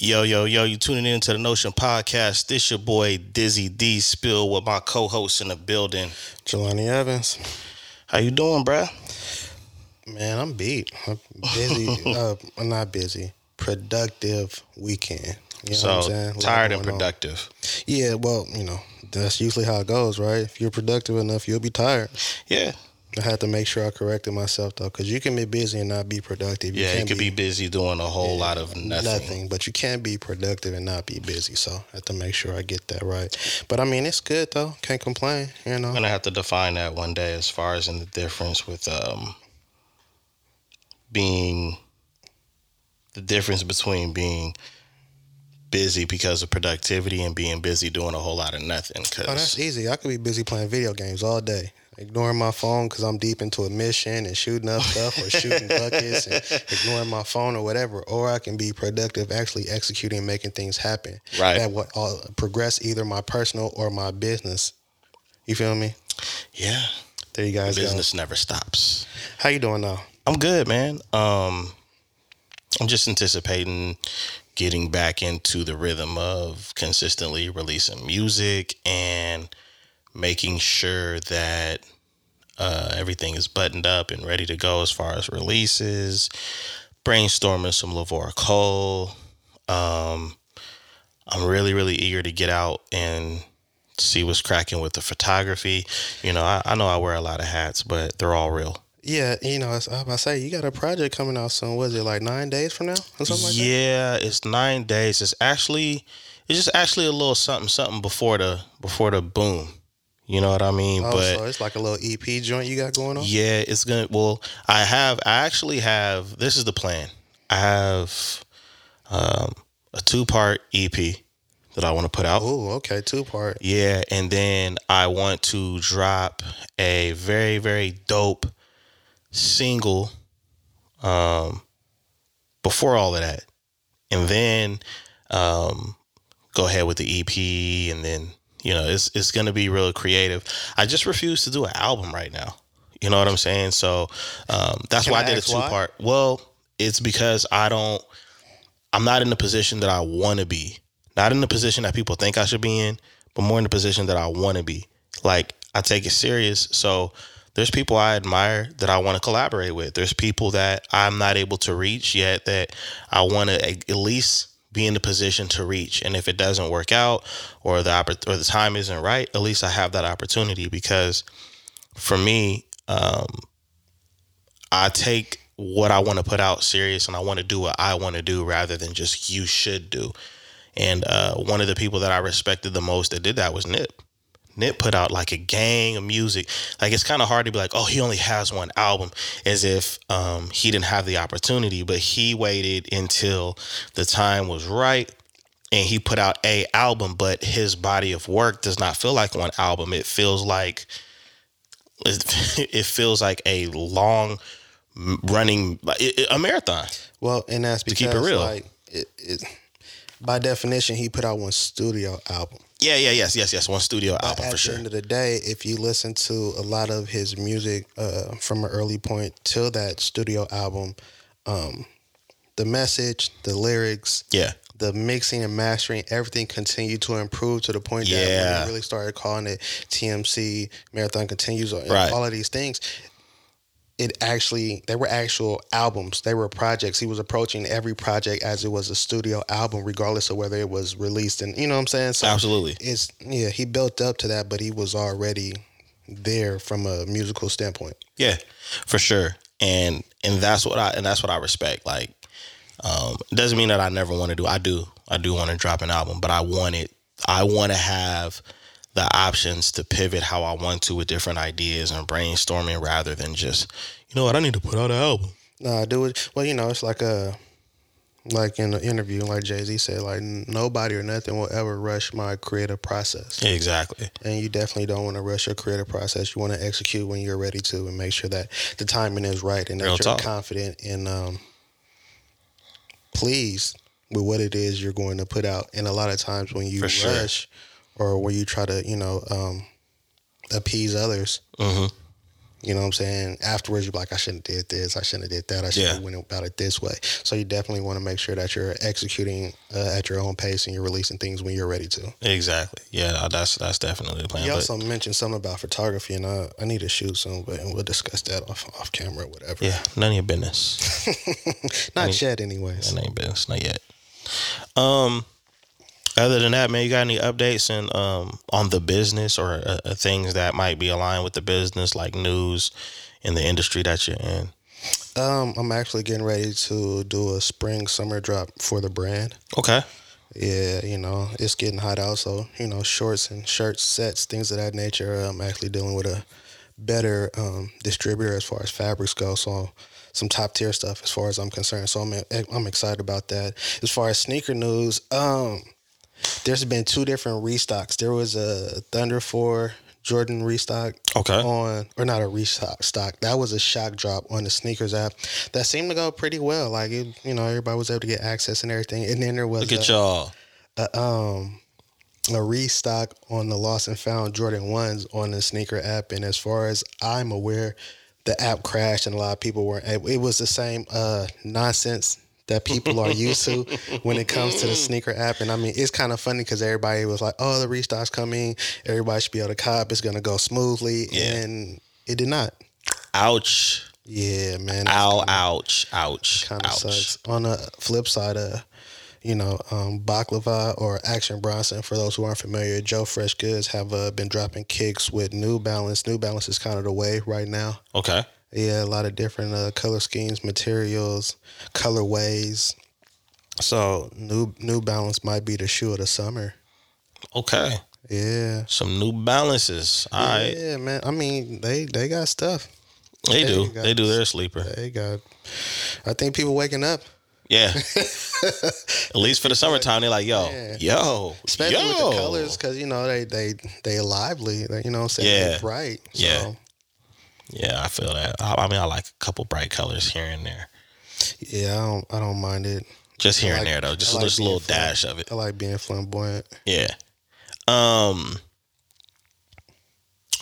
Yo, yo, yo, you tuning in to the Notion Podcast. This your boy Dizzy D Spill with my co-host in the building. Jelani Evans. How you doing, bruh? Man, I'm beat. I'm busy. uh, I'm not busy. Productive weekend. You know so what I'm saying? A tired and going on. productive. Yeah, well, you know, that's usually how it goes, right? If you're productive enough, you'll be tired. Yeah, I had to make sure I corrected myself though, because you can be busy and not be productive. You yeah. You can't could be busy doing a whole lot of nothing. Nothing, but you can't be productive and not be busy. So I have to make sure I get that right. But I mean, it's good though. Can't complain. You know. I'm gonna have to define that one day as far as in the difference with um being the difference between being busy because of productivity and being busy doing a whole lot of nothing. Oh, that's easy. I could be busy playing video games all day, ignoring my phone because I'm deep into a mission and shooting up stuff or shooting buckets and ignoring my phone or whatever. Or I can be productive, actually executing, and making things happen Right. that will uh, progress either my personal or my business. You feel me? yeah, There you guys business never stops. How you doing now? I'm good, man. Um, I'm just anticipating getting back into the rhythm of consistently releasing music and making sure that uh, everything is buttoned up and ready to go as far as releases. Brainstorming some Lavora Cole. Um, I'm really, really eager to get out and see what's cracking with the photography. You know, I, I know I wear a lot of hats, but they're all real. Yeah, you know, I was about to say you got a project coming out soon. Was it like nine days from now or something like that? yeah, it's nine days. It's actually it's just actually a little something something before the before the boom. You know what I mean? Oh, but so it's like a little EP joint you got going on. yeah, it's gonna well, I have I actually have this is the plan. I have um a two part EP that I want to put out. Oh, okay, two part. Yeah, and then I want to drop a very very dope single um before all of that. And then um go ahead with the EP and then you know, it's it's going to be real creative. I just refuse to do an album right now. You know what I'm saying? So um that's Can why I, I did a two why? part. Well, it's because I don't I'm not in the position that I want to be. Not in the position that people think I should be in, but more in the position that I want to be. Like I take it serious. So there's people I admire that I want to collaborate with. There's people that I'm not able to reach yet that I want to at least be in the position to reach. And if it doesn't work out or the oppor- or the time isn't right, at least I have that opportunity because for me, um, I take what I want to put out serious and I want to do what I want to do rather than just you should do. And uh, one of the people that I respected the most that did that was Nip. Nip put out like a gang of music. Like it's kind of hard to be like, oh, he only has one album, as if um, he didn't have the opportunity. But he waited until the time was right, and he put out a album. But his body of work does not feel like one album. It feels like it feels like a long running a marathon. Well, and that's because keep it real. like it, it, by definition, he put out one studio album. Yeah, yeah, yes, yes, yes. One studio album for sure. At the end of the day, if you listen to a lot of his music uh, from an early point till that studio album, um, the message, the lyrics, Yeah, the mixing and mastering, everything continued to improve to the point that when Yeah. he really started calling it TMC Marathon Continues, and Right. all of these things. It actually, they were actual albums. They were projects. He was approaching every project as it was a studio album, regardless of whether it was released. And you know what I'm saying? So absolutely. it's yeah, he built up to that, but he was already there from a musical standpoint. Yeah, for sure. And and that's what I and that's what I respect. Like, um, doesn't mean that I never want to do. I do. I do want to drop an album, but I want it. I want to have the options to pivot how I want to with different ideas and brainstorming rather than just, you know what, I need to put out an album. No, I do it. Well, you know, it's like a like in an interview, like Jay Z said, like nobody or nothing will ever rush my creative process. Exactly. And you definitely don't want to rush your creative process. You want to execute when you're ready to, and make sure that the timing is right and that Real you're talk. confident and um, pleased with what it is you're going to put out. And a lot of times when you For sure. Or when you try to, you know, um, appease others, hmm You know what I'm saying? Afterwards, you're like, I shouldn't have did this. I shouldn't have did that. I should have Yeah. went about it this way. So you definitely want to make sure that you're executing uh, at your own pace and you're releasing things when you're ready to. Exactly. Yeah, that's that's definitely the plan. You also mentioned something about photography, and I, I need to shoot some, but and we'll discuss that off off camera or whatever. yeah, none of your business. Not yet, anyways. None of your business. Not yet. Um. Other than that, man, you got any updates and um on the business or uh, uh, things that might be aligned with the business, like news in the industry that you're in? Um, I'm actually getting ready to do a spring summer drop for the brand. Okay. Yeah, you know, it's getting hot out, so you know, shorts and shirts, sets, things of that nature. I'm actually dealing with a better um, distributor as far as fabrics go, so some top tier stuff as far as I'm concerned. So I'm I'm excited about that. As far as sneaker news, um, there's been two different restocks. There was a Thunder Four Jordan restock Okay. on, or not a restock stock. That was a shock drop on the sneakers app. That seemed to go pretty well. Like it, you know, everybody was able to get access and everything. And then there was Look at a- y'all. a, um a restock on the lost and found Jordan ones on the sneaker app, and as far as I'm aware, the app crashed and a lot of people weren't. It was the same uh nonsense that people are used to when it comes to the sneaker app. And I mean, it's kind of funny because everybody was like, "Oh, the restock's coming. Everybody should be able to cop. It's gonna go smoothly," Yeah. and it did not. Ouch. Yeah, man. Ow, ouch, ouch, kind of ouch. sucks. On the flip side, uh, you know, um, Baklava or Action Bronson, for those who aren't familiar, Joe Freshgoods have uh, been dropping kicks with New Balance. New Balance is kind of the way right now. Okay. Yeah, a lot of different uh, color schemes, materials, colorways. So New New Balance might be the shoe of the summer. Okay. Yeah. Some new balances. All right. Yeah, man. I mean, they they got stuff. They There do. They do. They're a sleeper. They got. I think people waking up. Yeah. At least for the summertime, they're like, yo, Yeah. yo, especially yo. with the colors because you know they they they lively they, you know what i'm saying Yeah. They're bright so, Yeah. Yeah, I feel that. I, I mean, I like a couple bright colors here and there. yeah i don't i don't mind it Just here I and there, though. Just, like just a little dash of it. i like being flamboyant Yeah. Um.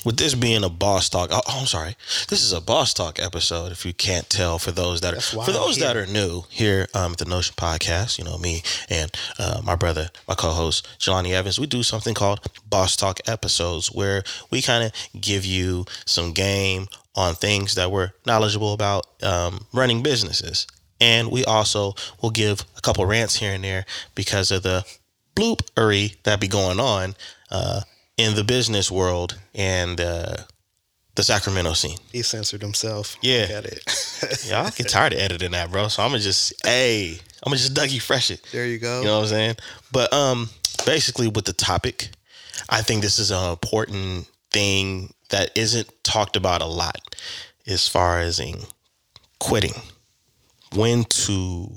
With this being a boss talk, oh, I'm sorry. This is a boss talk episode. If you can't tell, for those that That's are for those that are new here um, at the Notion Podcast, you know me and uh, my brother, my co-host Jelani Evans. We do something called Boss Talk episodes, where we kind of give you some game on things that we're knowledgeable about um, running businesses, and we also will give a couple rants here and there because of the bloopery that be going on uh, in the business world and uh, the Sacramento scene. he censored himself Yeah. Got it Yeah, I get tired of editing that, bro. So I'm gonna just, hey, I'm gonna just Dougie fresh it. there you go You know what I'm saying? But um, basically with the topic, I think this is an important thing that isn't talked about a lot, as far as in quitting, when to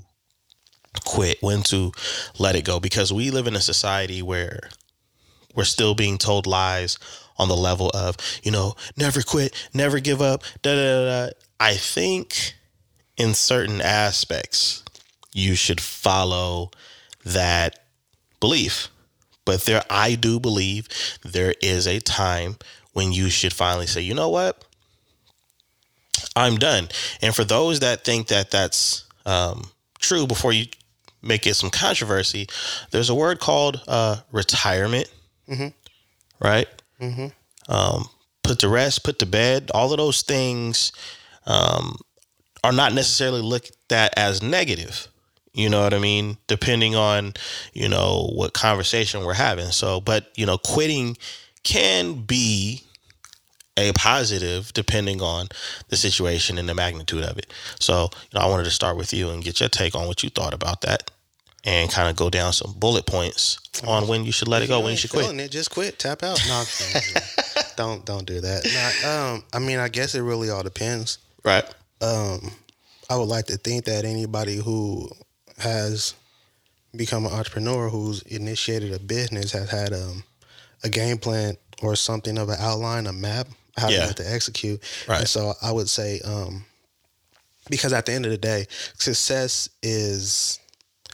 quit, when to let it go, because we live in a society where we're still being told lies on the level of, you know, never quit, never give up, da da da. I think in certain aspects, you should follow that belief. But there, I do believe there is a time when you should finally say, you know what? I'm done. And for those that think that that's um, true, before you make it some controversy, there's a word called uh, retirement, right? Um, put to rest, put to bed, all of those things um, are not necessarily looked at as negative. You know what I mean? Depending on, you know, what conversation we're having. So, but, you know, quitting can be a positive depending on the situation and the magnitude of it. So, you know, I wanted to start with you and get your take on what you thought about that and kind of go down some bullet points on when you should let it go, when you should quit. feeling It, just quit tap out no, don't don't do that Nah, um i mean i guess it really all depends Right. um, I would like to think that anybody who has become an entrepreneur who's initiated a business has had um, a game plan or something of an outline, a map, how Yeah. to execute. Right. And so I would say, um, because at the end of the day, success is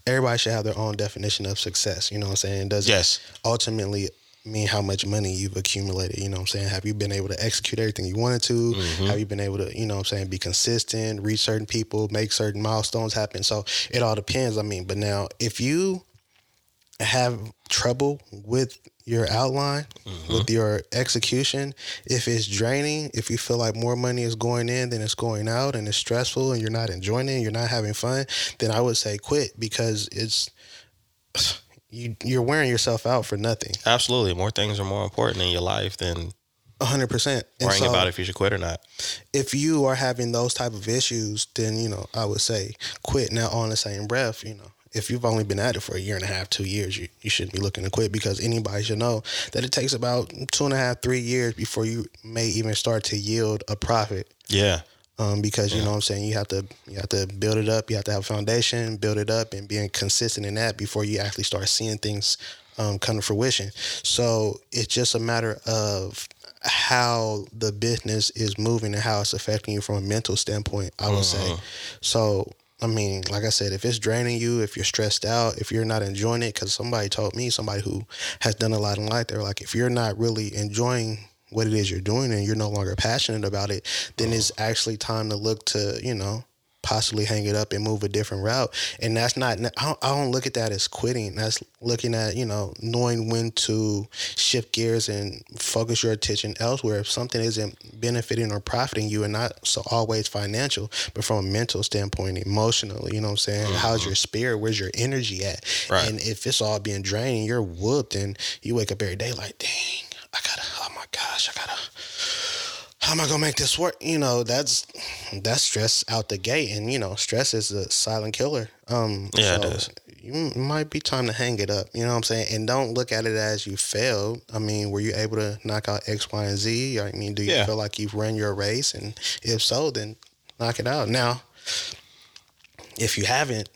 everybody should have their own definition of success. You know what I'm saying? Does Yes. ultimately mean how much money you've accumulated. You know what I'm saying? Have you been able to execute everything you wanted to? Mm-hmm. Have you been able to, you know what I'm saying, be consistent, reach certain people, make certain milestones happen? So it all depends. I mean, but now if you have trouble with your outline, Mm-hmm. with your execution, if it's draining, if you feel like more money is going in than it's going out and it's stressful and you're not enjoying it, you're not having fun, then I would say quit because it's you you're wearing yourself out for nothing. Absolutely. More things are more important in your life than hundred percent. worrying about if you should quit or not. if you are having those type of issues, then you know I would say quit. Now, on the same breath, you know, if you've only been at it for a year and a half, two years, you, you shouldn't be looking to quit because anybody should know that it takes about two and a half, three years before you may even start to yield a profit. Yeah. Um, because you know what I'm saying, you have to you have to build it up, you have to have a foundation, build it up, and being consistent in that before you actually start seeing things um, come to fruition. So it's just a matter of how the business is moving and how it's affecting you from a mental standpoint. I would say. So I mean, like I said, if it's draining you, if you're stressed out, if you're not enjoying it, because somebody told me, somebody who has done a lot in life, they're like, if you're not really enjoying what it is you're doing and you're no longer passionate about it, then mm. it's actually time to look to, you know, possibly hang it up and move a different route. And that's not, I don't, I don't look at that as quitting. That's looking at, you know, knowing when to shift gears and focus your attention elsewhere. If something isn't benefiting or profiting you and not so always financial, but from a mental standpoint, emotionally, you know what I'm saying? How's mm-hmm. your spirit? Where's your energy at? Right. And if it's all being drained you're whooped and you wake up every day like, dang, I gotta, oh my gosh, I gotta, how am I gonna make this work? You know, that's that's stress out the gate, and you know, stress is a silent killer. Um, Yeah, it is. You it might be time to hang it up. You know what I'm saying? And don't look at it as you failed. I mean, were you able to knock out X, Y, and Z? I mean, do you Yeah. feel like you've run your race? And if so, then knock it out. Now, if you haven't,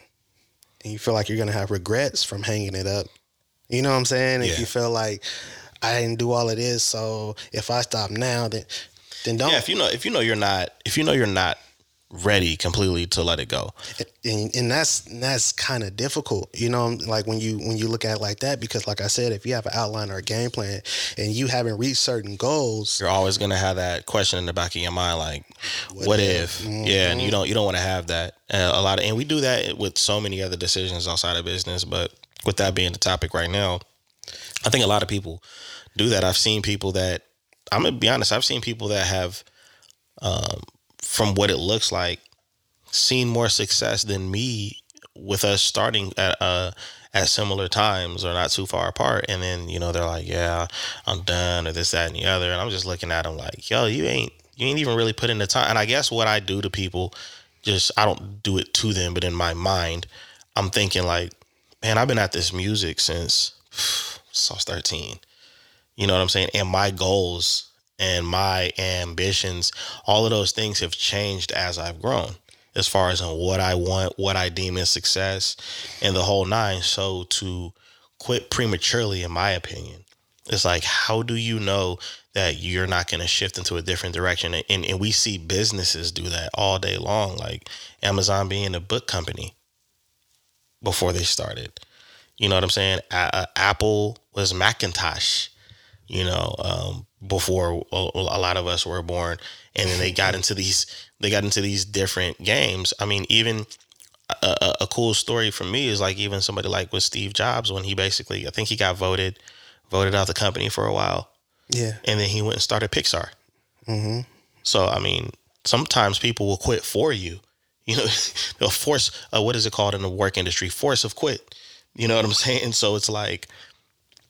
and you feel like you're gonna have regrets from hanging it up, you know what I'm saying? If you feel like I didn't do all of this, so if I stop now, then then don't. Yeah, if you know if you know you're not if you know you're not ready completely to let it go. and, and that's that's kind of difficult you know like when you when you look at it like that because like i said if you have an outline or a game plan and you haven't reached certain goals You're always gonna have that question in the back of your mind, like, What what, if? if? Yeah, and you don't you don't want to have that. Uh, a lot of and we do that with so many other decisions outside of business. But with that being the topic right now, I think a lot of people do that. I've seen people that I'm gonna be honest. I've seen people that have, um, from what it looks like, seen more success than me with us starting at uh at similar times or not too far apart. And then you know they're like, yeah, I'm done or this that and the other. And I'm just looking at them like, yo, you ain't you ain't even really put in the time. And I guess what I do to people, just I don't do it to them, but in my mind, I'm thinking like, man, I've been at this music since since I was 13. You know what I'm saying? And my goals and my ambitions, all of those things have changed as I've grown, as far as on what I want, what I deem as success, and the whole nine. So to quit prematurely, in my opinion, it's like, how do you know that you're not going to shift into a different direction? And, and we see businesses do that all day long, like Amazon being a book company before they started. You know what I'm saying? A- uh, Apple was Macintosh, you know, um, before a, a lot of us were born, and then they got into these they got into these different games. I mean, even a, a, a cool story for me is like even somebody like with Steve Jobs when he basically I think he got voted voted out the company for a while, yeah and then he went and started Pixar. hmm So I mean, sometimes people will quit for you. You know, they'll force. Uh, what is it called in the work industry? Force of quit. You know what I'm saying? So it's like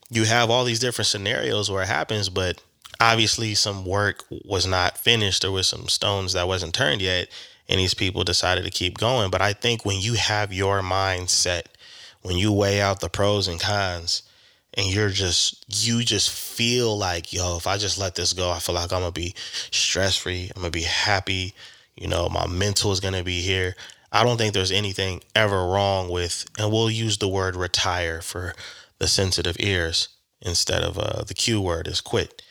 you have all these different scenarios where it happens, but obviously some work was not finished. There was some stones that wasn't turned yet, and these people decided to keep going. But I think when you have your mind set, when you weigh out the pros and cons, and you're just you just feel like yo if i just let this go i feel like i'm gonna be stress free i'm gonna be happy you know my mental is gonna be here i don't think there's anything ever wrong with and we'll use the word retire for the sensitive ears instead of uh, the q word is quit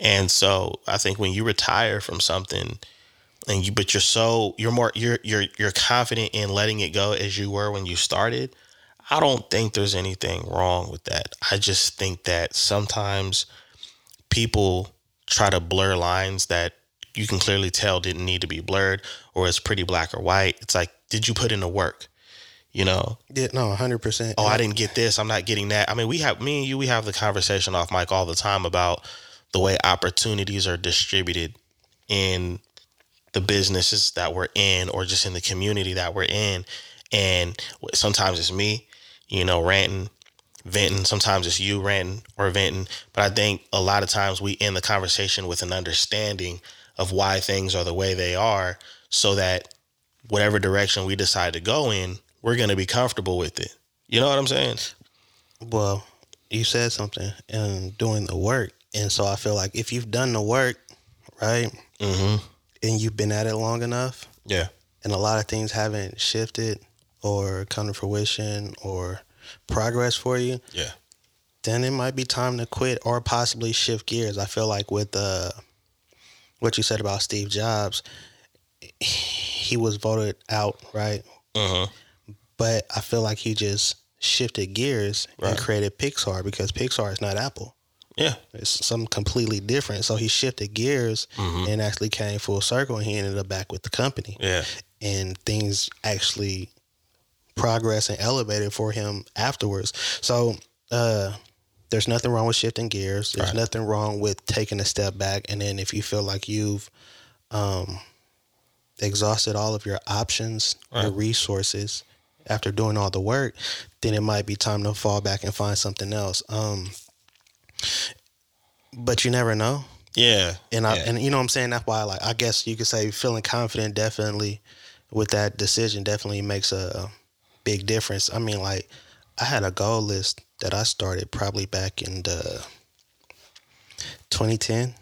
and so i think when you retire from something and you but you're so you're more you're you're you're confident in letting it go as you were when you started I don't think there's anything wrong with that. I just think that sometimes people try to blur lines that you can clearly tell didn't need to be blurred or it's pretty black or white. It's like, did you put in the work? You know? Yeah, no, hundred percent. Oh, I didn't get this. I'm not getting that. I mean, we have me and you. We have the conversation off mic all the time about the way opportunities are distributed in the businesses that we're in, or just in the community that we're in. And sometimes it's me, you know, ranting, venting. Sometimes it's you ranting or venting. But I think a lot of times we end the conversation with an understanding of why things are the way they are, so that whatever direction we decide to go in, we're going to be comfortable with it. You know what I'm saying? Well, you said something and doing the work, and so I feel like if you've done the work, right, Mm-hmm. and you've been at it long enough, Yeah. and a lot of things haven't shifted or come to fruition or progress for you, Yeah. then it might be time to quit or possibly shift gears. I feel like with uh, what you said about Steve Jobs, he was voted out, right? Mm-hmm. But I feel like he just shifted gears Right. and created Pixar because Pixar is not Apple. Yeah. It's something completely different. So he shifted gears Mhm. and actually came full circle and he ended up back with the company. Yeah. And things actually progressed and elevated for him afterwards. So uh there's nothing wrong with shifting gears. There's Right. nothing wrong with taking a step back and then if you feel like you've um exhausted all of your options, your resources after doing all the work, then it might be time to fall back and find something else. Um but you never know. Yeah. And I Yeah. and you know what I'm saying that's why like I guess you could say feeling confident definitely with that decision definitely makes a big difference. I mean like I had a goal list that I started probably back in the 2010,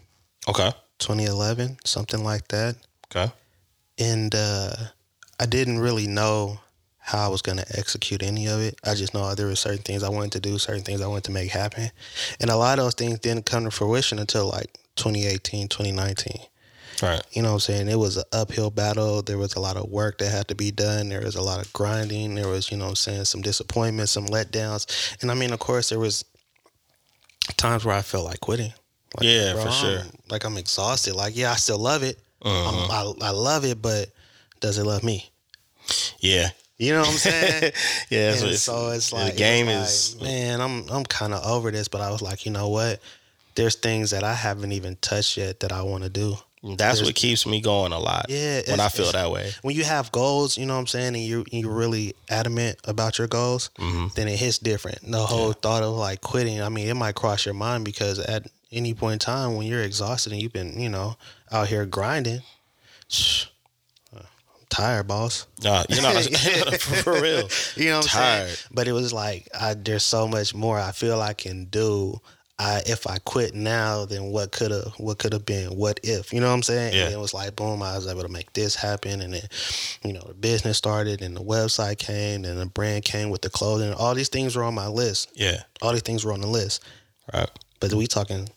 Okay. 2011, something like that. Okay. And uh I didn't really know how I was going to execute any of it. I just know oh, there were certain things I wanted to do, certain things I wanted to make happen. And a lot of those things didn't come to fruition until like 2018, 2019. Right. You know what I'm saying? It was an uphill battle. There was a lot of work that had to be done. There was a lot of grinding. There was, you know what I'm saying, some disappointments, some letdowns. And I mean, of course, there was times where I felt like quitting. Like, Yeah, bro, for sure. I'm- like I'm exhausted. Like, yeah, I still love it. I'm, uh-huh. I, I love it, but does it love me? Yeah. You know what I'm saying? yeah. So so it's the game it's is like, man, I'm I'm kind of over this, but I was like, you know what? There's things that I haven't even touched yet that I want to do. that's there's- what keeps me going a lot. Yeah, When I feel that way. When you have goals, you know what I'm saying, and you you're really adamant about your goals, hmm then it hits different. The whole thought of like quitting, I mean, it might cross your mind because at any point in time when you're exhausted and you've been, you know, out here grinding, tired, boss. Uh, you know, for real. You know what I'm saying? But it was like I, there's so much more I feel I can do. I if I quit now, then what could have what could have been? What if? You know what I'm saying? Yeah. And it was like boom, I was able to make this happen, and then you know the business started, and the website came, and the brand came with the clothing. All these things were on my list. Yeah. All these things were on the list. Right. But we talking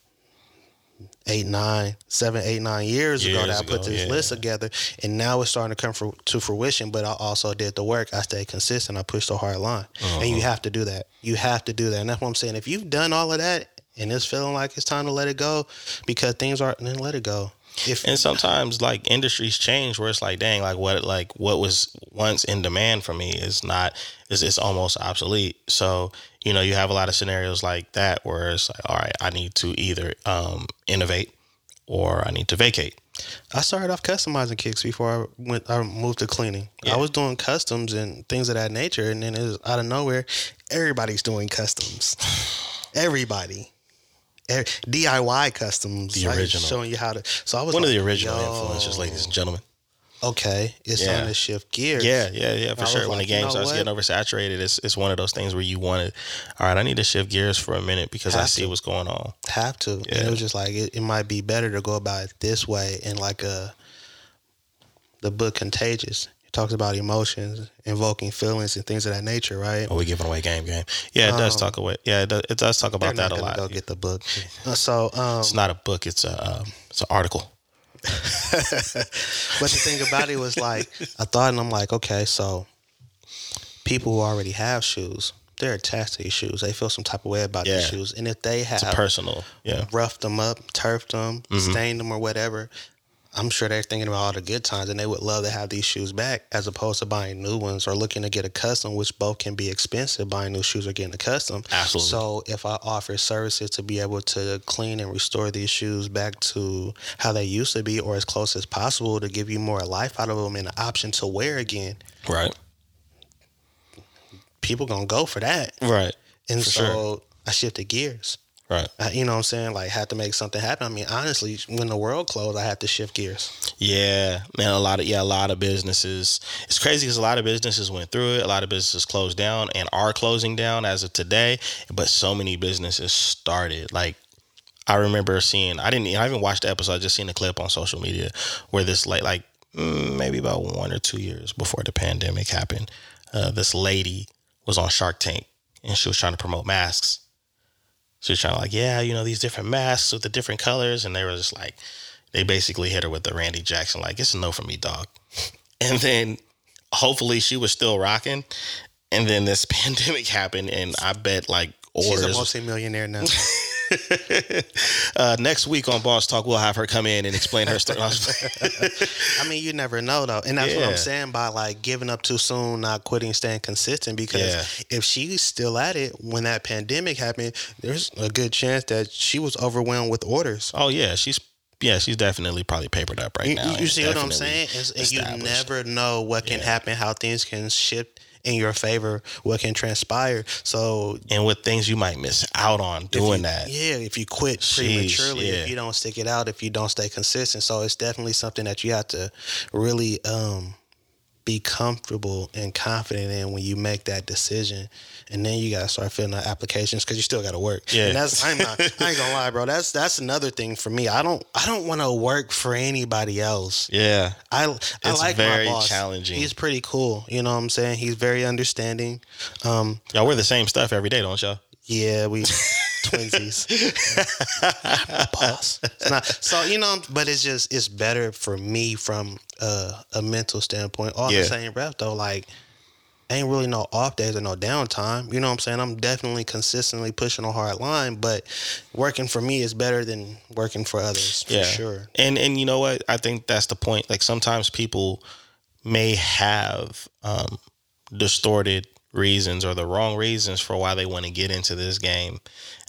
eight, nine, seven, eight, nine years, ago Years that I put ago, this yeah. list together, and now it's starting to come for, to fruition. But I also did the work. I stayed consistent. I pushed a hard line, and you Uh-huh. have to do that. You have to do that, and that's what I'm saying. If you've done all of that and it's feeling like it's time to let it go because things aren't, then let it go. If And sometimes like industries change where it's like, dang, like what like what was once in demand for me is not is it's almost obsolete. So, you know, you have a lot of scenarios like that where it's like, all right, I need to either um innovate or I need to vacate. I started off customizing kicks before I went. I moved to cleaning. Yeah. I was doing customs and things of that nature, and then it was out of nowhere. Everybody's doing customs. Everybody. Er- DIY customs, The like, original. showing you how to. So I was One of the original yo, influencers, ladies and gentlemen. Okay, it's Yeah. time to shift gears. Yeah, yeah, yeah, for sure. When the like, you game know starts what? getting oversaturated, it's it's one of those things where you want to, all right, I need to shift gears for a minute because I see to. what's going on. have to. And Yeah. it was just like it, it might be better to go about it this way. And like uh, the book Contagious, it talks about emotions, invoking feelings, and things of that nature, right? Oh, we giving away game game. Yeah, it does Um, talk away. Yeah, it does, it does talk about that a lot. Go get the book. Uh, So, um, It's not a book. It's a um, it's an article. but the thing about it was like I thought, and I'm like, okay, so people who already have shoes, they're attached to these shoes. They feel some type of way about Yeah. these shoes, and if they have Personal. Yeah. roughed them up, turfed them, Mm-hmm. stained them, or whatever, I'm sure they're thinking about all the good times, and they would love to have these shoes back, as opposed to buying new ones or looking to get a custom, which both can be expensive. Buying new shoes or getting a custom. Absolutely. So if I offer services to be able to clean and restore these shoes back to how they used to be, or as close as possible, to give you more life out of them and an option to wear again, Right. people gonna go for that. Right. And For so sure. I shifted gears. Right. I, you know what I'm saying? Like, had to make something happen. I mean, honestly, when the world closed, I had to shift gears. Yeah, man. A lot of yeah, a lot of businesses. It's crazy because a lot of businesses went through it. A lot of businesses closed down and are closing down as of today. But so many businesses started. Like I remember seeing. I didn't. I haven't watched the episode. I just seen a clip on social media where this like like mm, maybe about one or two years before the pandemic happened, uh, this lady was on Shark Tank and she was trying to promote masks. She was trying to like, yeah, you know, these different masks with the different colors, and they were just like, they basically hit her with the Randy Jackson, like, it's a no for me, dog. And then hopefully she was still rocking. And then this pandemic happened, and I bet like orders. She's a multi-millionaire now. uh, next week on Boss Talk, we'll have her come in and explain her story. I mean, you never know though, and that's what I'm saying by like giving up too soon, not quitting, staying consistent. Because Yeah. if she's still at it when that pandemic happened, there's a good chance that she was overwhelmed with orders. oh yeah, she's yeah, she's definitely probably papered up right now. you and see what I'm saying? And you never know what can Yeah. happen, how things can shift in your favor, what can transpire. So and with things you might miss out on doing you- that. Yeah, if you quit prematurely, yeah. if you don't stick it out, if you don't stay consistent. So it's definitely something that you have to really um, be comfortable and confident in when you make that decision. And then you gotta start filling out applications because you still gotta work. Yeah. And that's I'm not I ain't gonna lie, bro. That's that's another thing for me. I don't I don't wanna work for anybody else. Yeah, I I It's like very my boss. challenging. He's pretty cool. You know what I'm saying? He's very understanding. Um, y'all wear the same stuff every day, don't y'all? yeah, we twinsies. boss. It's not, so you know, but it's just it's better for me from uh, a mental standpoint. All Yeah. the same breath though, like ain't really no off days or no downtime. You know what I'm saying? I'm definitely consistently pushing a hard line, but working for me is better than working for others for sure. And and you know what? I think that's the point. Like sometimes people may have um, distorted reasons or the wrong reasons for why they want to get into this game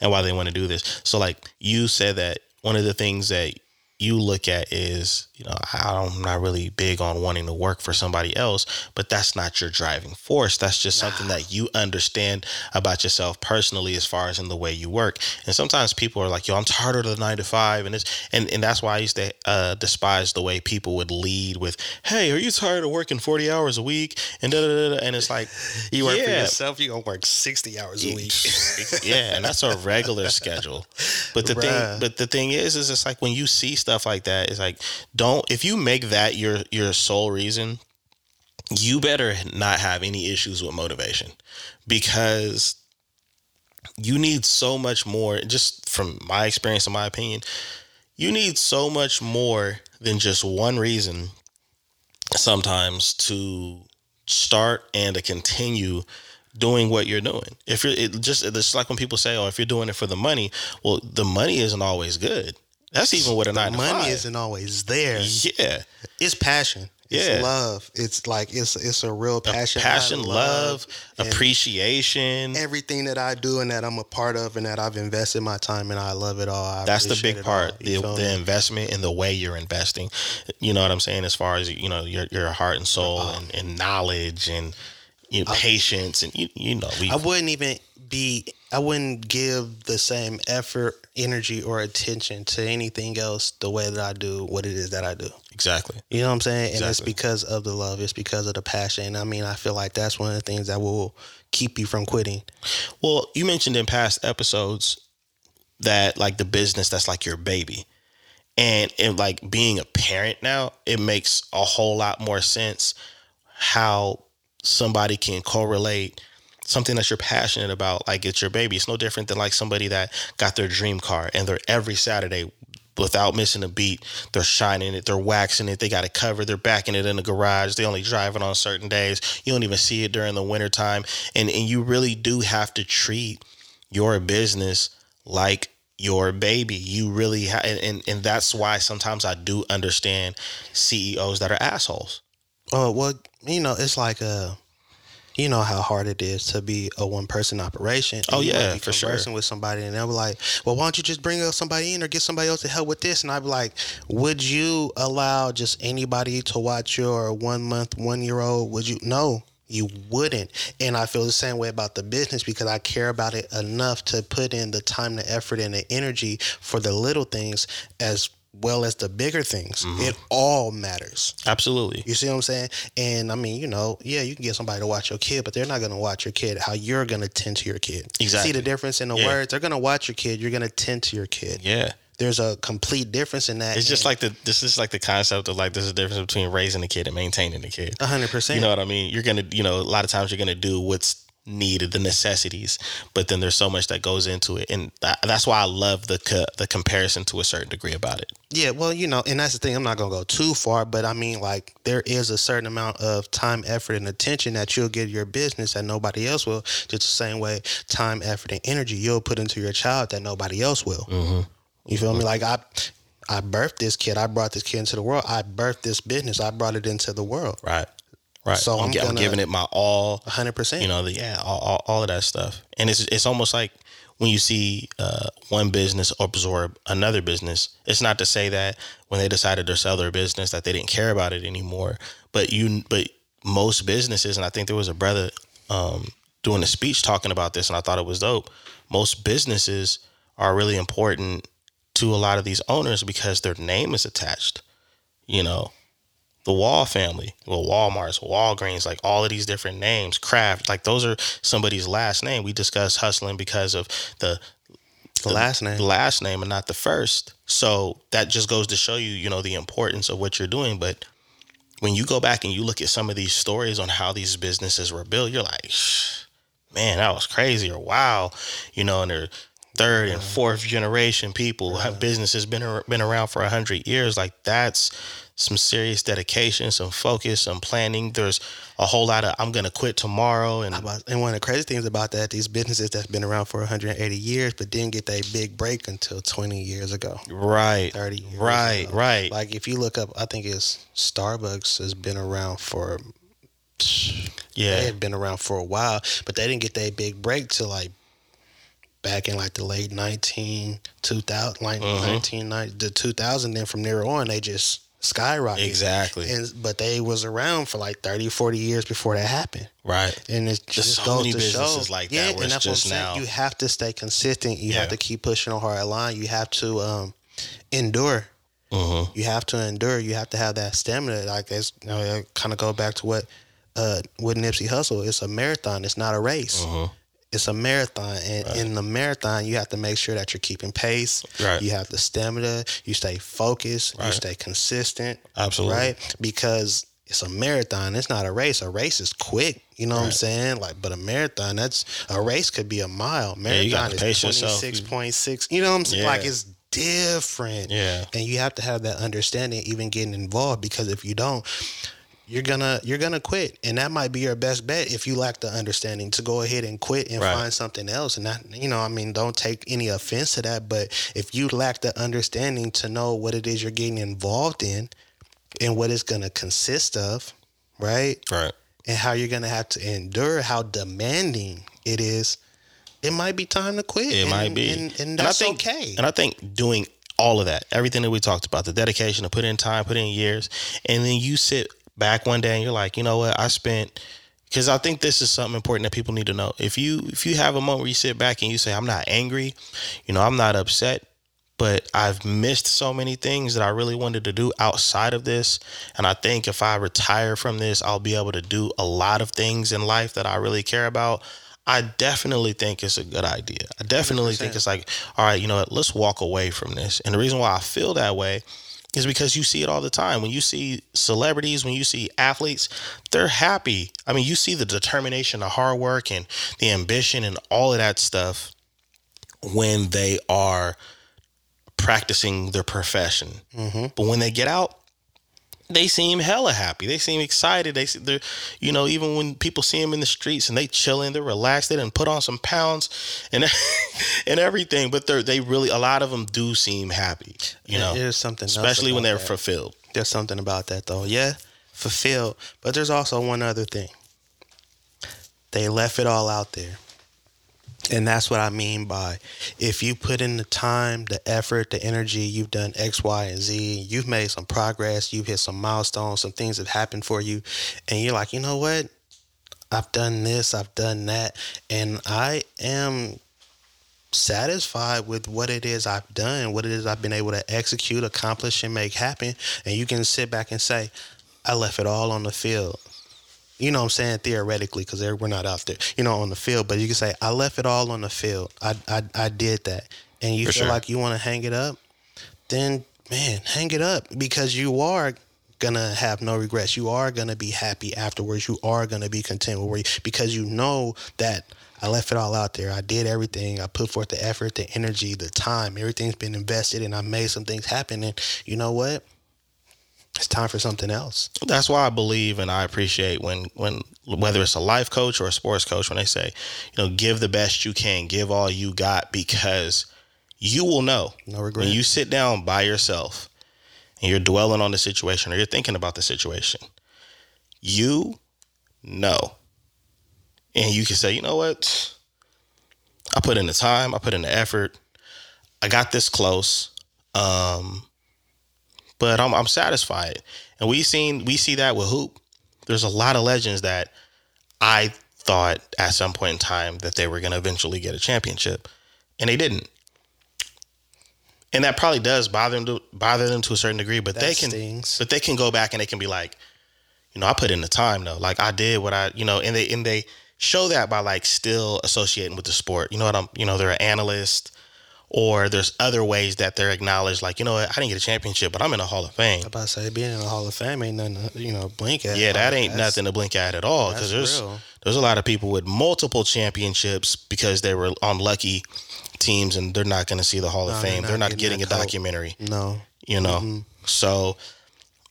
and why they want to do this. So like you said that one of the things that you look at is, you know, I- I'm not really big on wanting to work for somebody else, but that's not your driving force. That's just something that you understand about yourself personally as far as in the way you work. And sometimes people are like, yo, I'm tired of the nine to five. And it's, and, and that's why I used to uh, despise the way people would lead with, hey, are you tired of working 40 hours a week? And da, da, da, da. And it's like, You work for yourself, you gonna work sixty hours a week. yeah, and that's a regular schedule. But the Bruh. thing, but the thing is, is it's like when you see stuff like that, it's like don't if you make that your your sole reason, you better not have any issues with motivation because you need so much more. Just from my experience, and my opinion, you need so much more than just one reason sometimes to start and to continue doing what you're doing. If you're it just it's like when people say, "Oh, if you're doing it for the money," well, the money isn't always good. That's even with a nine Money five. isn't always there. yeah, It's passion. It's Yeah. love. It's like it's it's a real passion. I passion, love, and appreciation. everything that I do and that I'm a part of and that I've invested my time and I love it all. I That's the big part. all. The, the investment in the way you're investing. You know what I'm saying? As far as you know, your your heart and soul Uh-huh. and, and knowledge and you know, patience and you you know we I wouldn't even be. I wouldn't give the same effort, energy, or attention to anything else the way that I do what it is that I do. exactly. You know what I'm saying? And it's because of the love. It's because of the passion. I mean, I feel like that's one of the things that will keep you from quitting. Well, you mentioned in past episodes that like the business that's like your baby. And and like being a parent now, it makes a whole lot more sense how somebody can correlate something that you're passionate about like it's your baby. It's no different than like somebody that got their dream car and they're every Saturday without missing a beat. They're shining it, they're waxing it, they got it covered, they're backing it in the garage. They only drive it on certain days. You don't even see it during the wintertime. And and you really do have to treat your business like your baby. You really ha- and, and and that's why sometimes I do understand CEOs that are assholes. Oh well, you know, it's like uh you know how hard it is to be a one person operation. Oh, And you yeah, for sure. conversing with somebody, and they'll be like, "Well, why don't you just bring up somebody in or get somebody else to help with this?" And I'd be like, "Would you allow just anybody to watch your one month, one year old? Would you? No." You wouldn't. And I feel the same way about the business because I care about it enough to put in the time, the effort, and the energy for the little things as well as the bigger things. Mm-hmm. It all matters. Absolutely. You see what I'm saying? And I mean, you know, yeah, you can get somebody to watch your kid, but they're not going to watch your kid how you're going to tend to your kid. Exactly. See the difference in the Yeah. words? They're going to watch your kid. You're going to tend to your kid. Yeah. There's a complete difference in that. It's just like the this is like the concept of like there's a difference between raising a kid and maintaining a kid. a hundred percent. You know what I mean? You're gonna, you know, a lot of times you're gonna do what's needed, the necessities, but then there's so much that goes into it, and that, that's why I love the co- the comparison to a certain degree about it. Yeah, well, you know, and that's the thing. I'm not gonna go too far, but I mean, like, there is a certain amount of time, effort, and attention that you'll give your business that nobody else will. Just the same way, time, effort, and energy you'll put into your child that nobody else will. Mm-hmm. You feel me? Like I, I birthed this kid. I brought this kid into the world. I birthed this business. I brought it into the world. Right. Right. So I'm, I'm gi- I'm giving it my all. Hundred percent. You know, the, yeah, all, all, all of that stuff, and it's it's almost like when you see uh, one business absorb another business. It's not to say that when they decided to sell their business that they didn't care about it anymore, but you but most businesses, and I think there was a brother um, doing a speech talking about this, and I thought it was dope. Most businesses are really important to a lot of these owners because their name is attached. You know, the Wall family, well, Walmart's, Walgreens, like all of these different names, Kraft, like those are somebody's last name. We discussed hustling because of the the last name. last name and not the first. So that just goes to show you, you know, the importance of what you're doing. But when you go back and you look at some of these stories on how these businesses were built, you're like, man, that was crazy, or wow, you know, and they're third and fourth generation people business has been been around for a hundred years. Like that's some serious dedication, some focus, some planning. There's a whole lot of I'm gonna quit tomorrow, and And one of the crazy things about that, these businesses that's been around for 180 years, but didn't get that big break until 20 years ago, right, 30 years right, ago. right. Like if you look up, I think it's Starbucks has been around for Yeah, they had been around for a while, but they didn't get that big break till like back in like the late 19 2000 like Mhm. 1990 the 2000 then from there on they just skyrocketed exactly. and but they was around for like 30 40 years before that happened right. and it just so goes many to show, like that yeah, where and it's that's what I'm just saying. You have to stay consistent. You Yeah. have to keep pushing a hard line. You have to um, endure. Mm-hmm. You have to endure. You have to have that stamina. Like it's you know, kind of go back to what uh, with Nipsey Hussle. It's a marathon. It's not a race. Mm-hmm. It's a marathon, and in the marathon, you have to make sure that you're keeping pace. Right. You have the stamina. You stay focused. You stay consistent. Absolutely. Right? Because it's a marathon. It's not a race. A race is quick. You know what I'm saying? Like, but a marathon, that's a race could be a mile. Yeah, Marathon gotta is pace yourself. twenty six point six. You know what I'm saying? Like it's different. Yeah. And you have to have that understanding, even getting involved, because if you don't, you're gonna you're gonna quit, and that might be your best bet if you lack the understanding to go ahead and quit and Right. find something else. And that you know, I mean, don't take any offense to that, but if you lack the understanding to know what it is you're getting involved in and what it's gonna consist of, right, Right. and how you're gonna have to endure how demanding it is, it might be time to quit. It and, might be. and, and I that's think, okay. And I think doing all of that, everything that we talked about, the dedication to put in time, put in years, and then you sit back one day and you're like, you know what, I spent because I think this is something important that people need to know. If you if you have a moment where you sit back and you say, I'm not angry, you know, I'm not upset, but I've missed so many things that I really wanted to do outside of this. And I think if I retire from this, I'll be able to do a lot of things in life that I really care about. I definitely think it's a good idea. I definitely think 100%. it's like, all right, you know what, let's walk away from this. And the reason why I feel that way is because you see it all the time. When you see celebrities, when you see athletes, they're happy. I mean, you see the determination, the hard work, and the ambition, and all of that stuff when they are practicing their profession. Mm-hmm. But when they get out, they seem hella happy. They seem excited. They, they're, you know, even when people see them in the streets and they chilling, they're relaxed. They didn't put on some pounds and and everything. But they're they really a lot of them do seem happy. You know, there's something, especially when they're that. fulfilled. There's something about that though. Yeah, fulfilled. But there's also one other thing. They left it all out there. And that's what I mean by if you put in the time, the effort, the energy, you've done X, Y, and Z, you've made some progress, you've hit some milestones, some things have happened for you, and you're like, you know what? I've done this, I've done that, and I am satisfied with what it is I've done, what it is I've been able to execute, accomplish, and make happen. And you can sit back and say, I left it all on the field. You know what I'm saying? Theoretically, because we're not out there, you know, on the field. But you can say, I left it all on the field. I I, I did that. And you For feel sure. like you want to hang it up, then, man, hang it up because you are gonna have no regrets. You are gonna be happy afterwards. You are gonna be content with where you, because you know that I left it all out there. I did everything. I put forth the effort, the energy, the time. Everything's been invested, and I made some things happen. And you know what? It's time for something else. That's why I believe and I appreciate when when whether it's a life coach or a sports coach when they say, you know, give the best you can, give all you got because you will know No regret. when you sit down by yourself and you're dwelling on the situation or you're thinking about the situation. You know. And you can say, you know what? I put in the time, I put in the effort. I got this close. Um but I'm I'm satisfied. And we seen we see that with hoop. There's a lot of legends that I thought at some point in time that they were going to eventually get a championship, and they didn't. And that probably does bother them to bother them to a certain degree, but That they can stings. but they can go back and they can be like, you know, I put in the time though. Like I did what I, you know, and they and they show that by like still associating with the sport. You know what I'm, you know, they're an analyst or there's other ways that they're acknowledged like, you know what, I didn't get a championship, but I'm in the Hall of Fame. I'm about to say being in the Hall of Fame ain't nothing, to, you know, blink at. Yeah, that ain't that's- nothing to blink at at all because there's real. there's a lot of people with multiple championships because they were on lucky teams and they're not going to see the Hall of No, they're Fame. not They're not getting getting a documentary, No, you know. Mm-hmm. So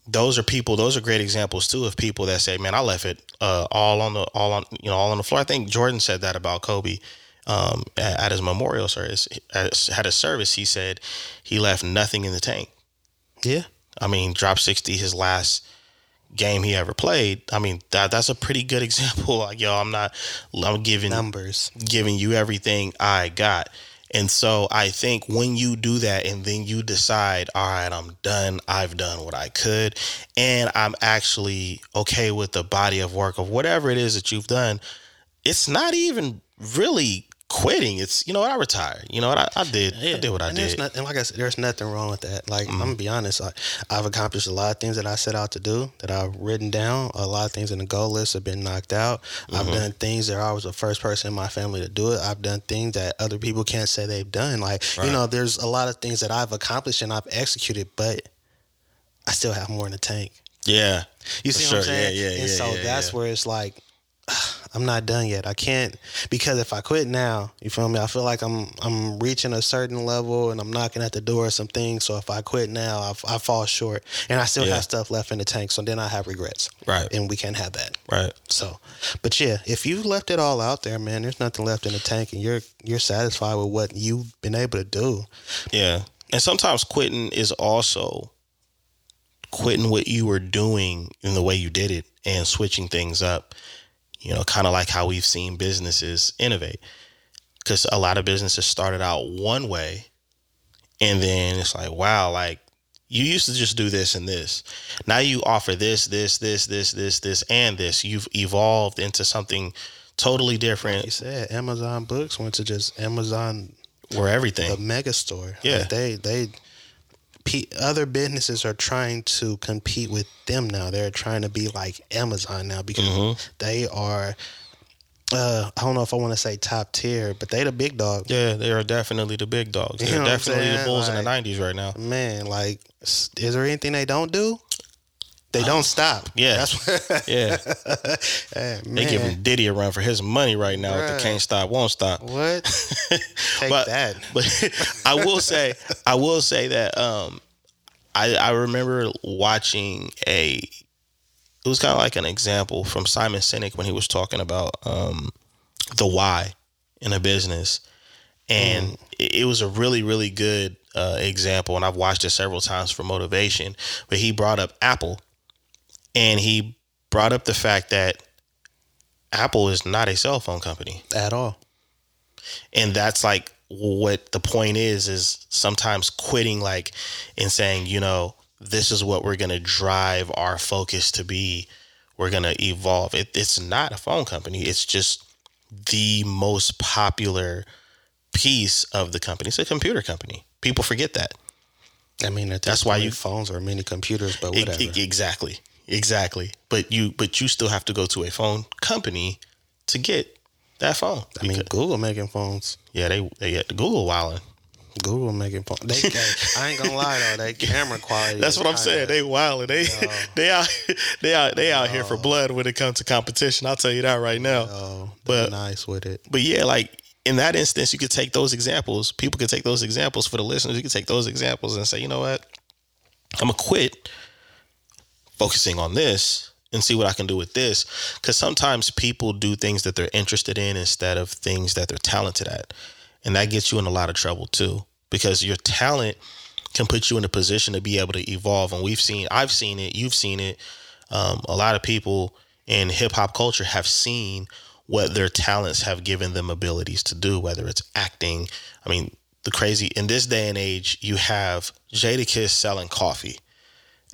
those are people. Those are great examples too of people that say, "Man, I left it uh, all on the all on you know all on the floor." I think Jordan said that about Kobe um, at, at his memorial service. At, at his service, he said he left nothing in the tank. yeah, I mean, drop sixty his last game he ever played. I mean, that that's a pretty good example. Like, yo, I'm not, I'm giving numbers. giving you everything I got. And so I think when you do that and then you decide, all right, I'm done. I've done what I could. And I'm actually okay with the body of work of whatever it is that you've done. It's not even really quitting. It's, you know what, I retired. You know what, I, I did. I did what I and did. not, and like I said, there's nothing wrong with that. Like I'm Mm-hmm. gonna be honest, I, I've accomplished a lot of things that I set out to do that I've written down. A lot of things in the goal list have been knocked out. I've Mm-hmm. done things that I was the first person in my family to do it. I've done things that other people can't say they've done. Like Right. you know, there's a lot of things that I've accomplished and I've executed, but I still have more in the tank. yeah. You see what I'm saying? Yeah, yeah, and yeah, so yeah, that's yeah. where it's like, I'm not done yet. I can't because if I quit now, you feel me? I feel like I'm I'm reaching a certain level and I'm knocking at the door of some things. So if I quit now, I, I fall short, and I still Yeah. have stuff left in the tank. So then I have regrets, Right. and we can't have that. Right. So, but yeah, if you left it all out there, man, there's nothing left in the tank, and you're you're satisfied with what you've been able to do. Yeah. And sometimes quitting is also quitting what you were doing in the way you did it and switching things up. You know, kind of like how we've seen businesses innovate. Because a lot of businesses started out one way and then it's like, wow, like you used to just do this and this. Now you offer this, this, this, this, this, this, and this. You've evolved into something totally different. You said Amazon Books went to just Amazon where everything. a mega store. Yeah. Like they they pe- other businesses are trying to compete with them now. They're trying to be like Amazon now because Mhm. they are. Uh, I don't know if I want to say top tier, but they the big dog. Yeah, they are definitely the big dogs. You They're definitely the? Bulls in the '90s right now. Man, like, is there anything they don't do? They don't stop. Yeah. That's what, Yeah, Hey, they man. giving Diddy a run for his money right now. With Bruh. the can't stop, won't stop. what? Take but, that. But I will say, I will say that um, I I remember watching a. It was kind of like an example from Simon Sinek when he was talking about um, the why in a business, and it, it was a really really good uh, example. And I've watched it several times for motivation. But he brought up Apple, and he brought up the fact that Apple is not a cell phone company. At all. and that's like what the point is is sometimes quitting like and saying you know this is what we're going to drive our focus to be. We're going to evolve. It, it's not a phone company. It's just the most popular piece of the company. It's a computer company. People forget that. I mean, That's why you- phones or mini computers, but whatever. e- exactly exactly but you but you still have to go to a phone company to get that phone I mean, Google making phones. yeah they they get Google wilding Google making phones. They, I ain't gonna lie though, they camera quality. That's what I'm saying. They wild. They they out they out they out here for blood when it comes to competition. I'll tell you that right now. Oh, But- but nice with it. But yeah, like in that instance, you could take those examples. People could take those examples for the listeners. You could take those examples and say, you know what, I'm gonna quit focusing on this and see what I can do with this. Because sometimes people do things that they're interested in instead of things that they're talented at, and that gets you in a lot of trouble too. Because your talent can put you in a position to be able to evolve. And we've seen, I've seen it, you've seen it. Um, a lot of people in hip hop culture have seen what their talents have given them abilities to do, whether it's acting. I mean, the crazy in this day and age, you have Jadakiss selling coffee.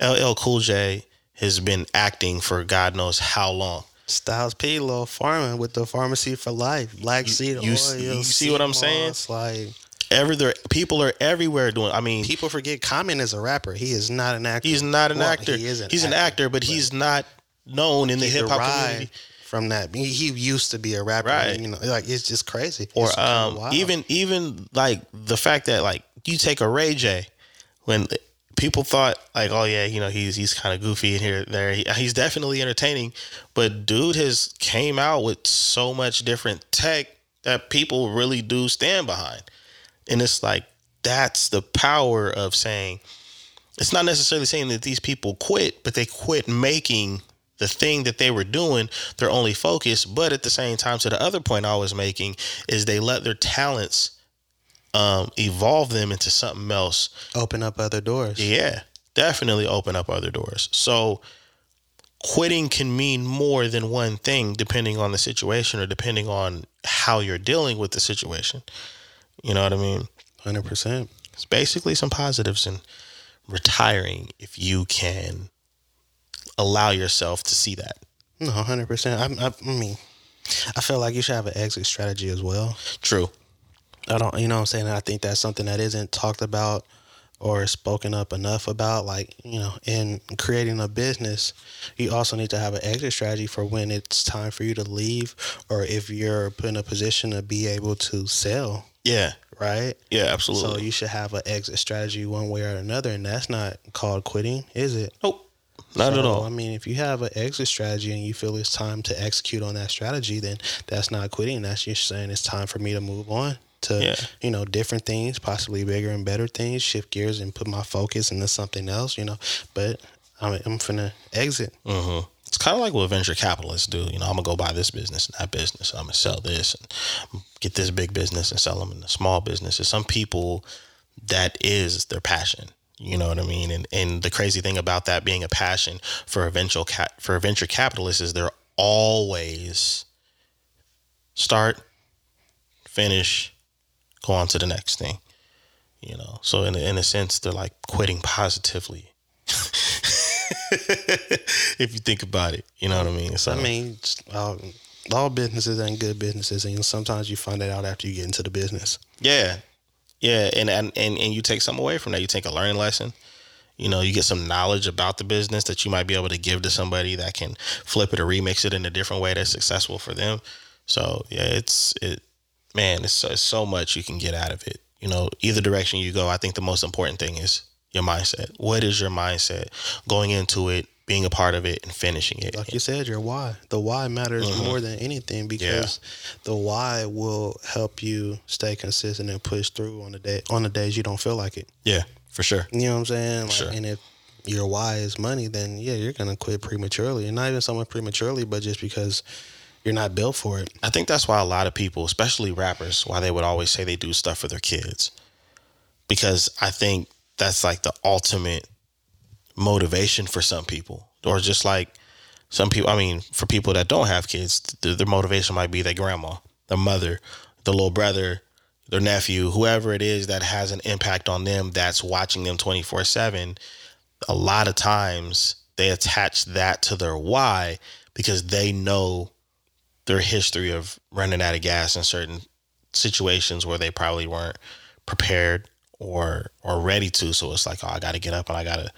LL Cool J has been acting for God knows how long. Styles P, little farming with the Farmacy for life, black seed you oil. you see what I'm saying? Like Every there, people are everywhere doing. I mean, people forget, Common is a rapper. He is not an actor. he's not an Well, actor. He is an he's an actor, but he's not known in the hip hop community. from that. He, he used to be a rapper. Right. You know, like it's just crazy. or um, even even like the fact that like you take a Ray J when people thought like oh yeah you know he's he's kind of goofy in here there. He, he's definitely entertaining but dude has came out with so much different tech that people really do stand behind. And it's like that's the power of saying it's not necessarily saying that these people quit but they quit making the thing that they were doing their only focus. But at the same time to the other point i was making is they let their talents um, evolve them into something else open up other doors. yeah definitely open up other doors so quitting can mean more than one thing depending on the situation or depending on how you're dealing with the situation you know what i mean Hundred percent. it's basically some positives in retiring if you can allow yourself to see that. No, hundred percent. I, I mean, I feel like you should have an exit strategy as well. True. I don't, you know, what I'm saying. I think that's something that isn't talked about or spoken up enough about. Like, you know, in creating a business, you also need to have an exit strategy for when it's time for you to leave, or if you're put in a position to be able to sell. Yeah. Right. Yeah, absolutely. So you should have an exit strategy one way or another, and that's not called quitting, is it? nope. Not at all. I mean, if you have an exit strategy and you feel it's time to execute on that strategy, then that's not quitting. That's just saying it's time for me to move on to, Yeah. you know, different things, possibly bigger and better things, shift gears and put my focus into something else, you know. But I'm, I'm finna exit. hmm It's kind of like what venture capitalists do. You know, I'm gonna go buy this business and that business. I'm gonna sell this and get this big business and sell them in the small business. businesses. Some people, that is their passion. You know what I mean? And and the crazy thing about that being a passion for a venture cap for a venture capitalist is they're always start, finish, go on to the next thing. You know, so in a, in a sense, they're like quitting positively. if you think about it, you know what I mean. So I mean, uh, all businesses ain't good businesses, and sometimes you find that out after you get into the business. yeah, yeah, and and and and you take something away from that. You take a learning lesson. You know, you get some knowledge about the business that you might be able to give to somebody that can flip it or remix it in a different way that's successful for them. So yeah, it's it, man, it's so, it's so much you can get out of it. You know, either direction you go, I think the most important thing is your mindset. What is your mindset going into it? being a part of it and finishing it. like you said, your why. The why matters Mhm. more than anything because the why will help you stay consistent and push through on the day on the days you don't feel like it. Yeah, for sure. You know what I'm saying? Like, Sure. And if your why is money, then yeah, you're gonna quit prematurely, and not even so much prematurely, but just because you're not built for it. I think that's why a lot of people, especially rappers, why they would always say they do stuff for their kids. Because I think that's like the ultimate motivation for some people. Or just like some people, I mean, for people that don't have kids, th- their motivation might be their grandma, their mother, the little brother, their nephew, whoever it is that has an impact on them that's watching them 24 7. A lot of times they attach that to their why because they know their history of running out of gas in certain situations where they probably weren't prepared or or ready to. So it's like, oh, I got to get up and I got to,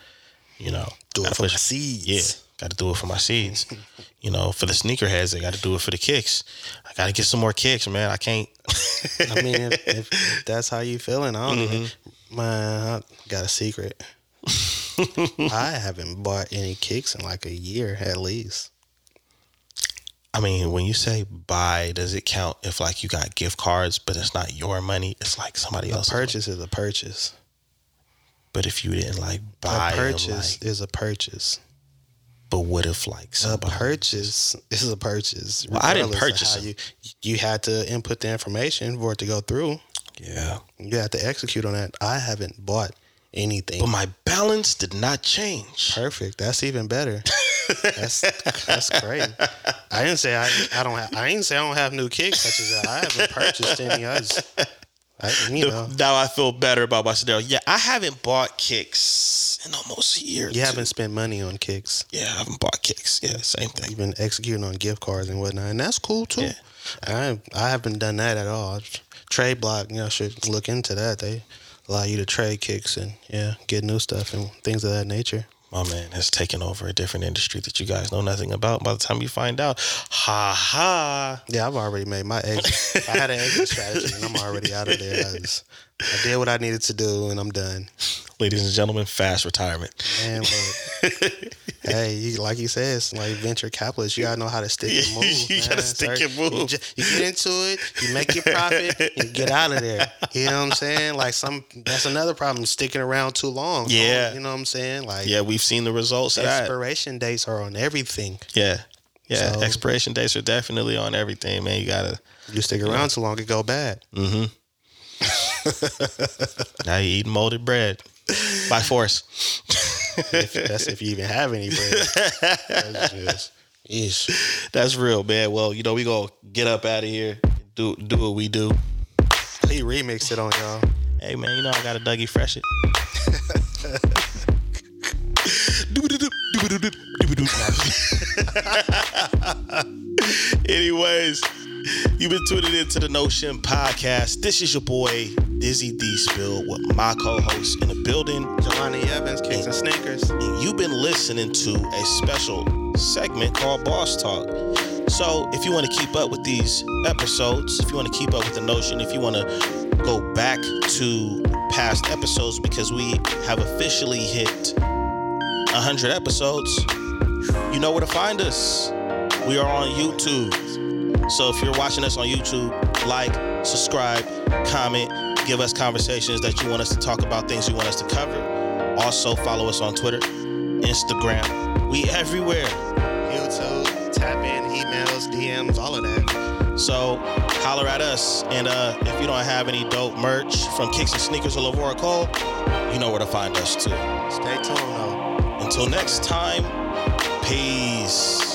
you know, Do it for my seeds. Yeah, got to do it for my seeds. you know, for the sneakerheads, they got to do it for the kicks. I got to get some more kicks, man. I can't. I mean, if, if, that's how you feeling, I don't even, mm-hmm. man, I got a secret. I haven't bought any kicks in like a year at least. I mean, when you say buy, does it count if like you got gift cards, but it's not your money? It's like somebody A else's money. purchase is a purchase. But if you didn't like buy, A purchase like, is a purchase. but what if like A somebody? purchase is a purchase. Well, I didn't purchase of how them. You, you had to input the information for it to go through. Yeah, You had to execute on that. I haven't bought anything. but my balance did not change. Perfect. That's even better. That's that's great. I didn't say I, I don't have I didn't say I don't have new kicks that. I haven't purchased any others. I, you know, Now I feel better about my scenario. Yeah, I haven't bought kicks in almost a year. you two. haven't spent money on kicks. Yeah, I haven't bought kicks. Yeah, same thing. You've been executing on gift cards and whatnot, and that's cool too. Yeah. I I haven't done that at all. Trade block, you know, should look into that. They allow you to trade kicks and yeah, get new stuff and things of that nature. My man has taken over a different industry that you guys know nothing about. By the time you find out, ha ha. Yeah, I've already made my exit. I had an exit strategy, and I'm already out of there. I, just, I did what I needed to do, and I'm done. Ladies and gentlemen, fast retirement. Man, hey, you, like you said, it's like venture capitalists. You gotta know how to stick and move. You man. gotta stick Sir, and move. You, ju- you get into it, you make your profit, you get out of there. You know what I'm saying? Like some, that's another problem. Sticking around too long. Yeah. you know what I'm saying? Like Yeah, we've seen the results expiration dates are on everything. Yeah. Yeah. So- Expiration dates are definitely on everything, man. You gotta You stick around too long, it go bad. mm-hmm. now you eating molded bread. By force. If, that's if you even have any bread. That's just, yeesh. That's real, man. Well, you know, we gonna get up out of here, do do what we do. He remixed it on y'all. Hey man, you know I got a Dougie Fresh it. Anyways, you've been tuning into the Notion Podcast. This is your boy Dizzy D Spill with my co-host in the building. Jelani Evans, Kicks and Sneakers. and you've been listening to a special segment called Boss Talk. So, if you want to keep up with these episodes, if you want to keep up with the notion, if you want to go back to past episodes because we have officially hit 100 episodes, you know where to find us. We are on YouTube. So, if you're watching us on YouTube, like, subscribe, comment, give us conversations that you want us to talk about, things you want us to cover. Also, follow us on Twitter, Instagram. We everywhere. YouTube, tap in, emails, DMs, all of that. So holler at us. And uh, if you don't have any dope merch from Kicks and Sneakers or Lavora Cole, you know where to find us too. Stay tuned though. Until next time, peace.